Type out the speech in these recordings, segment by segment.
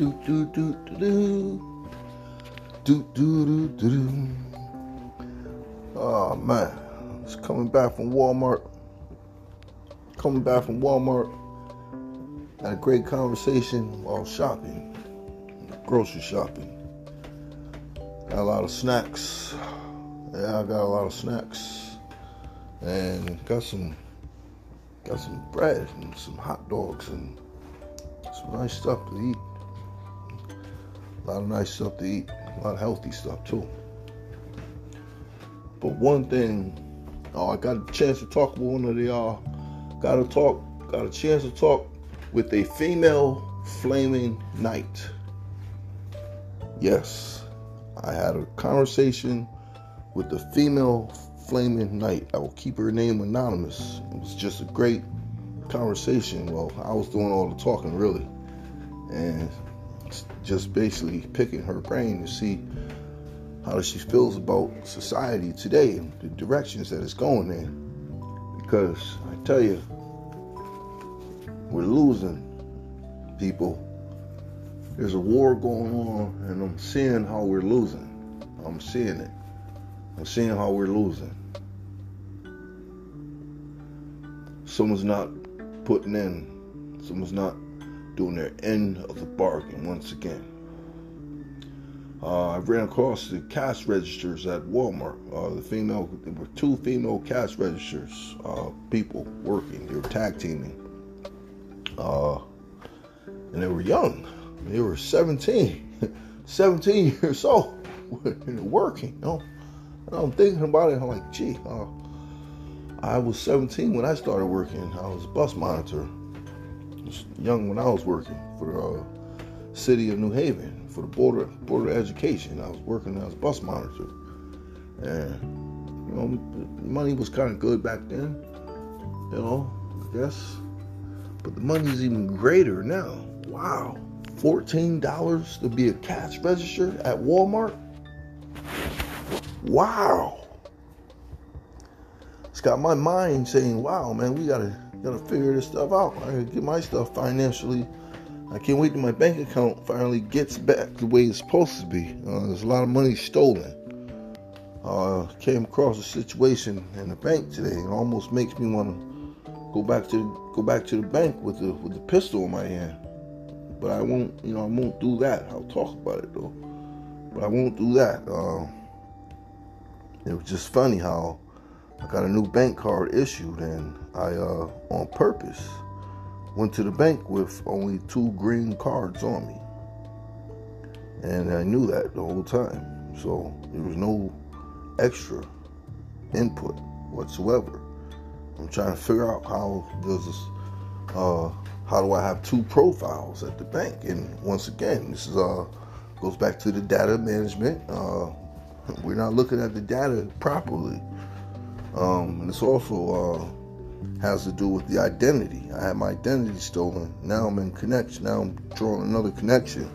do do do do do do do do do. Oh man, it's coming back from Walmart. Coming back from Walmart. Had a great conversation while shopping, grocery shopping. Got a lot of snacks. Yeah, I got a lot of snacks, and got some got some bread and some hot dogs and some nice stuff to eat. A lot of nice stuff to eat. A lot of healthy stuff too. But one thing, oh, I got a chance to talk with one of the y'all. Got to talk. Got a chance to talk with a female flaming knight. Yes, I had a conversation with the female flaming knight. I will keep her name anonymous. It was just a great conversation. Well, I was doing all the talking really, and just basically picking her brain to see how she feels about society today and the directions that it's going in. Because I tell you, we're losing people. There's a war going on, and I'm seeing how we're losing. I'm seeing it. I'm seeing how we're losing. Someone's not putting in. Someone's not doing their end of the bargain once again. Uh, I ran across the cash registers at Walmart. Uh, the female, there were two female cash registers, uh, people working. They were tag teaming, uh, and they were young. They were 17, 17 years old, working. You know, and I'm thinking about it. I'm like, gee, uh, I was 17 when I started working. I was a bus monitor. Young when I was working for the uh, city of New Haven for the border of education. I was working as a bus monitor, and you know, money was kind of good back then. You know, I guess, but the money is even greater now. Wow, fourteen dollars to be a cash register at Walmart. Wow. It's got my mind saying, "Wow, man, we gotta gotta figure this stuff out. I gotta get my stuff financially I can't wait till my bank account finally gets back the way it's supposed to be. Uh, there's a lot of money stolen. Uh, came across a situation in the bank today. It almost makes me want to go back to go back to the bank with the with the pistol in my hand. But I won't. You know, I won't do that. I'll talk about it though. But I won't do that. Uh, it was just funny how I got a new bank card issued, and I, uh, on purpose, went to the bank with only two green cards on me. And I knew that the whole time. So there was no extra input whatsoever. I'm trying to figure out how does this, uh, how do I have two profiles at the bank? And once again, this is uh, goes back to the data management. Uh, we're not looking at the data properly. Um, and it's also uh, has to do with the identity. I had my identity stolen. Now I'm in connection. Now I'm drawing another connection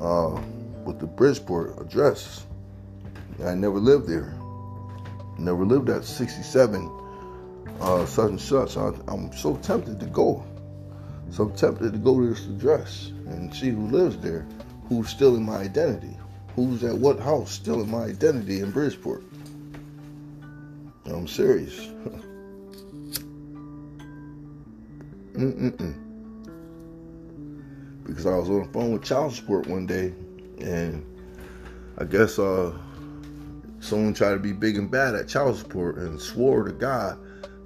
uh, with the Bridgeport address. I never lived there. Never lived at 67 uh, such and such. I, I'm so tempted to go. So I'm tempted to go to this address and see who lives there, who's still in my identity, who's at what house still in my identity in Bridgeport. I'm serious. Because I was on the phone with child support one day, and I guess uh, someone tried to be big and bad at child support and swore to God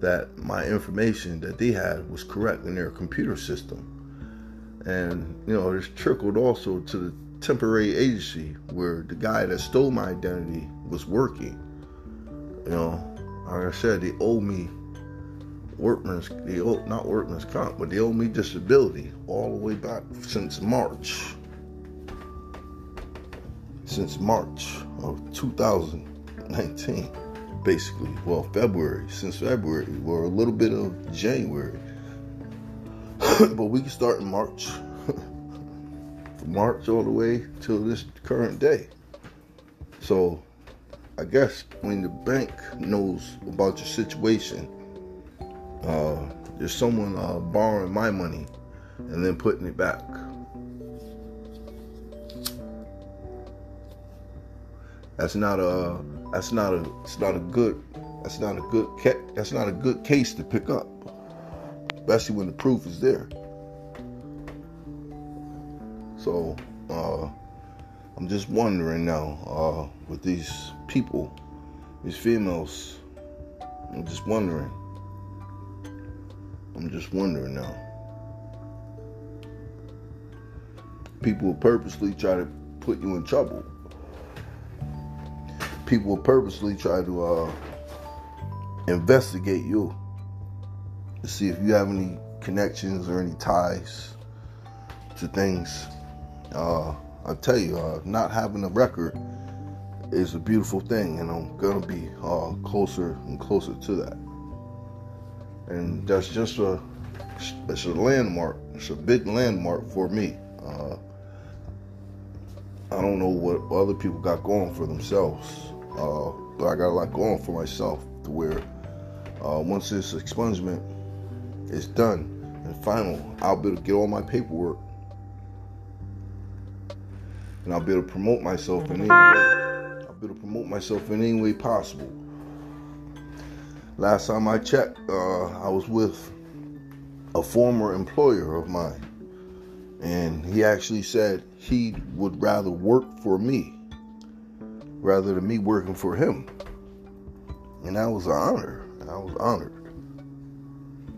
that my information that they had was correct in their computer system. And, you know, it's trickled also to the temporary agency where the guy that stole my identity was working. You know, like I said, they owe me workman's they owe, not workman's comp, but they owe me disability all the way back since March. Since March of 2019, basically. Well, February, since February, or a little bit of January. but we can start in March. March all the way till this current day. So I guess when the bank knows about your situation, uh, there's someone uh, borrowing my money and then putting it back. That's not a that's not a it's not a good that's not a good that's not a good case to pick up, especially when the proof is there. So uh, I'm just wondering now uh, with these people, these females. I'm just wondering. I'm just wondering now. People purposely try to put you in trouble. People purposely try to uh, investigate you to see if you have any connections or any ties to things. Uh, I tell you, uh, not having a record is a beautiful thing, and I'm gonna be uh, closer and closer to that. And that's just a it's a landmark. It's a big landmark for me. Uh, I don't know what other people got going for themselves, uh, but I got a lot going for myself to where uh, once this expungement is done and final, I'll be able to get all my paperwork and I'll be able to promote myself in any way. Able to promote myself in any way possible. Last time I checked, uh, I was with a former employer of mine, and he actually said he would rather work for me rather than me working for him. And that was an honor. I was honored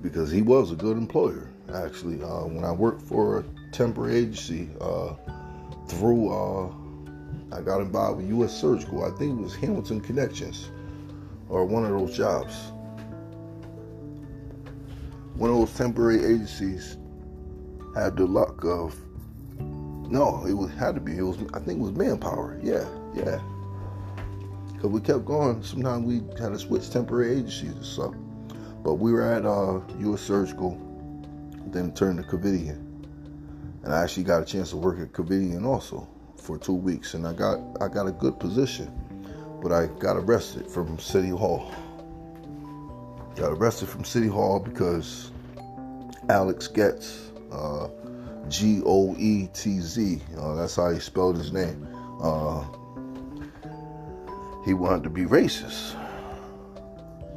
because he was a good employer. Actually, uh, when I worked for a temporary agency, uh, through uh, I got involved with U.S. Surgical. I think it was Hamilton Connections or one of those jobs. One of those temporary agencies had the luck of no, it was had to be. It was I think it was manpower. Yeah, yeah. Cause we kept going. Sometimes we had to switch temporary agencies or something. But we were at uh, U.S. Surgical, then turned to Covidien and I actually got a chance to work at Covidien also for two weeks, and I got I got a good position, but I got arrested from City Hall. Got arrested from City Hall because Alex Goetz, uh, G O E T Z, uh, that's how he spelled his name. Uh, he wanted to be racist,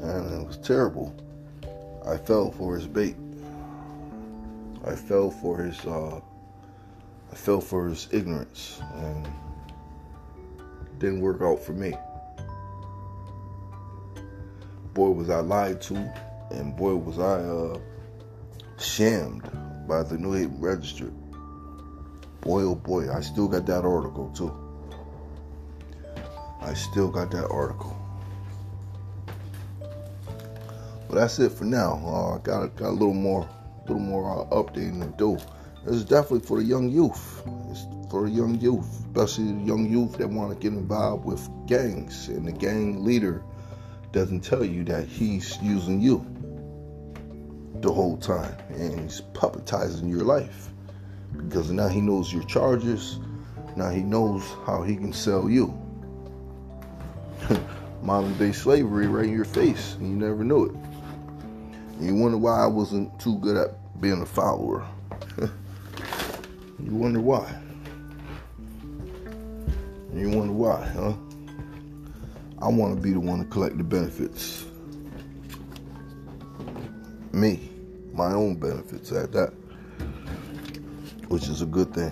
and it was terrible. I fell for his bait. I fell for his uh, I fell for his ignorance and didn't work out for me. Boy, was I lied to, and boy, was I uh, shammed by the New Haven Register. Boy, oh boy, I still got that article too. I still got that article. But that's it for now. Uh, I got, got a little more, little more uh, updating to do. It's definitely for the young youth. It's for young youth, especially young youth that want to get involved with gangs. And the gang leader doesn't tell you that he's using you the whole time and he's puppetizing your life because now he knows your charges. Now he knows how he can sell you. Modern day slavery right in your face, and you never knew it. And you wonder why I wasn't too good at being a follower. You wonder why. You wonder why, huh? I want to be the one to collect the benefits. Me, my own benefits at that, which is a good thing.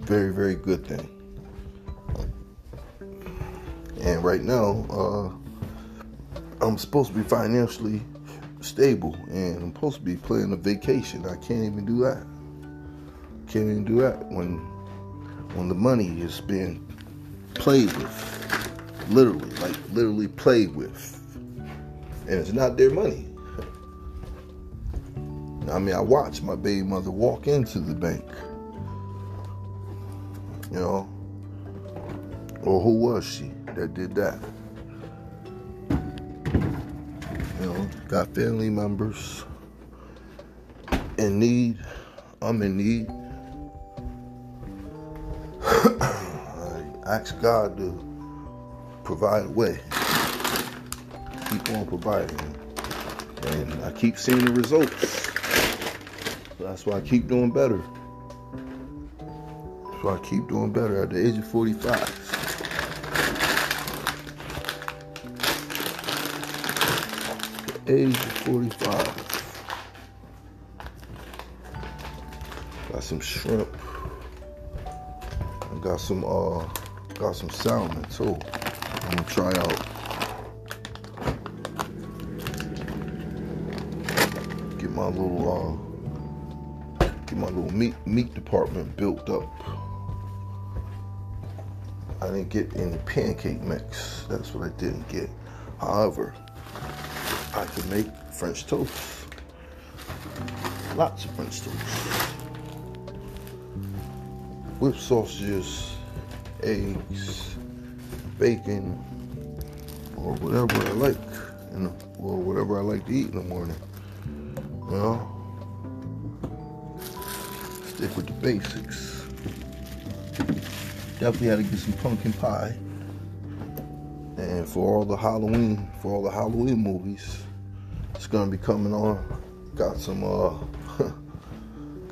Very, very good thing. And right now, uh, I'm supposed to be financially stable and I'm supposed to be playing a vacation. I can't even do that can't even do that when when the money is being played with, literally, like literally played with, and it's not their money. I mean, I watched my baby mother walk into the bank, you know, or who was she that did that? You know, got family members in need. I'm in need. Ask God to provide a way. Keep on providing. And I keep seeing the results. That's why I keep doing better. So I keep doing better at the age of 45. Age of 45. Got some shrimp. I got some uh got some salmon too. I'm gonna try out. Get my little uh get my little meat meat department built up. I didn't get any pancake mix. That's what I didn't get. However, I can make French toast. Lots of French toast. With sausages, eggs, bacon, or whatever I like, and or whatever I like to eat in the morning. You know, stick with the basics. Definitely had to get some pumpkin pie. And for all the Halloween, for all the Halloween movies, it's gonna be coming on. Got some uh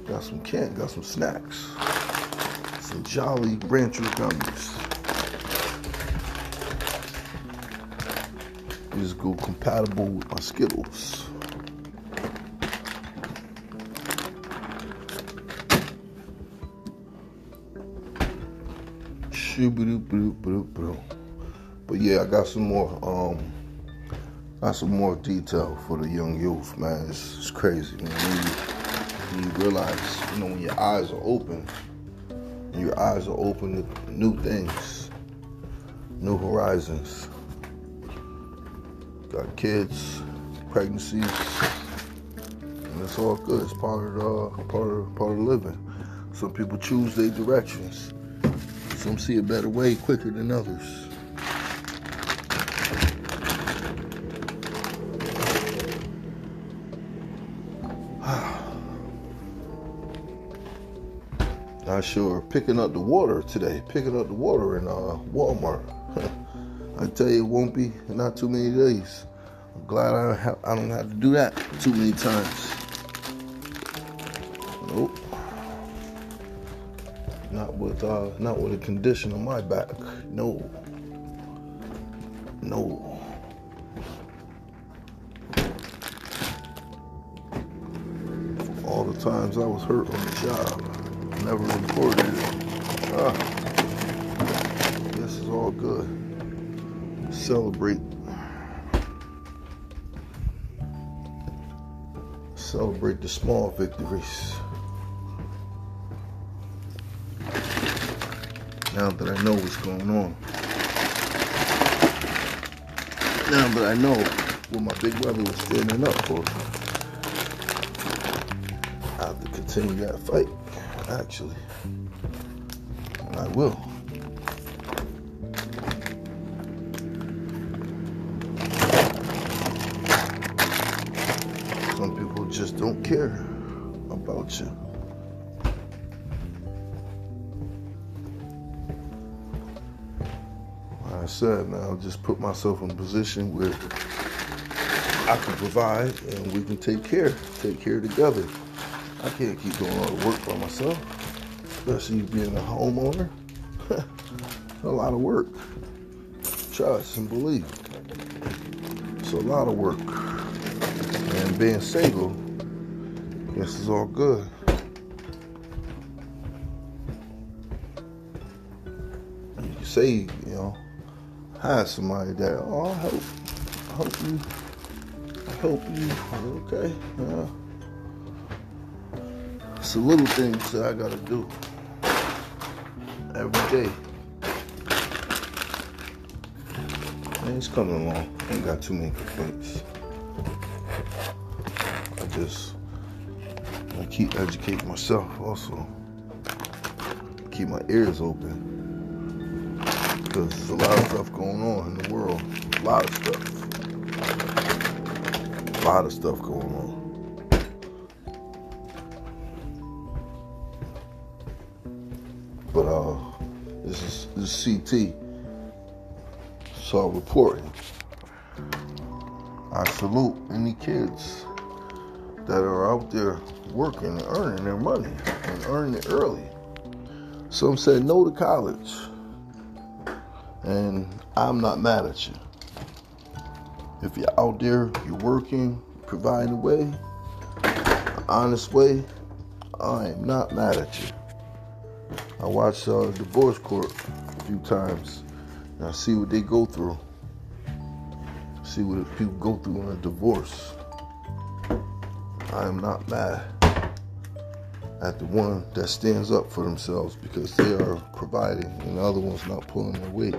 got some can, got some snacks. Some Jolly Rancher gummies. These go compatible with my Skittles. But yeah, I got some more um got some more detail for the young youth, man. It's, it's crazy, man. When you, when you realize, you know, when your eyes are open, your eyes are open to new things, new horizons. Got kids, pregnancies, and it's all good. It's part of uh, part of part of living. Some people choose their directions. Some see a better way quicker than others. Sure. Picking up the water today. Picking up the water in uh, Walmart. I tell you, it won't be not too many days. I'm glad I don't have, I don't have to do that too many times. Nope. Not with uh, not with the condition on my back. No. No. all the times I was hurt on the job, never reported it. Ah. This is all good. Celebrate. Celebrate the small victories. now that I know what's going on. Now that I know what my big brother was standing up for. I have to continue that fight, actually. And I will. Some people just don't care about you. I said, man, I'll just put myself in a position where I can provide and we can take care, take care together. I can't keep doing all the work by myself, especially being a homeowner. a lot of work. Trust and believe. It's a lot of work. And being single, this is all good. You say, you know, have somebody that, oh, I hope, I hope you, I hope you, okay. Yeah. It's the little things that I gotta do every day. It's coming along. Ain't got too many complaints. I just I keep educating myself also. Keep my ears open because there's a lot of stuff going on in the world. A lot of stuff. A lot of stuff going on. Is CT. So reporting. I salute any kids that are out there working and earning their money and earning it early. Some said no to college. And I'm not mad at you. If you're out there, you're working, providing a way, an honest way, I am not mad at you. I watched uh, Divorce Court few times, and I see what they go through. See what people go through in a divorce. I am not mad at the one that stands up for themselves because they are providing and the other one's not pulling their weight.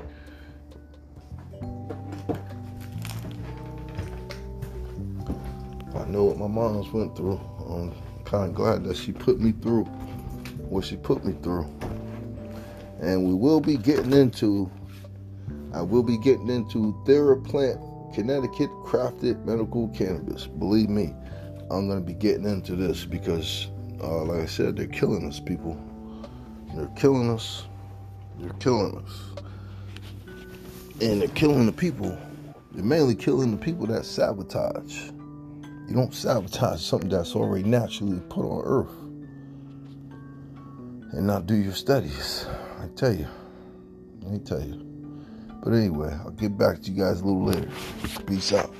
I know what my mom's went through. I'm kind of glad that she put me through what she put me through. And we will be getting into, I will be getting into Theraplant Connecticut crafted medical cannabis. Believe me, I'm going to be getting into this because uh, like I said, they're killing us, people. They're killing us. They're killing us. And they're killing the people. They're mainly killing the people that sabotage. You don't sabotage something that's already naturally put on earth and not do your studies. I tell you. Let me tell you. But anyway, I'll get back to you guys a little later. Peace out.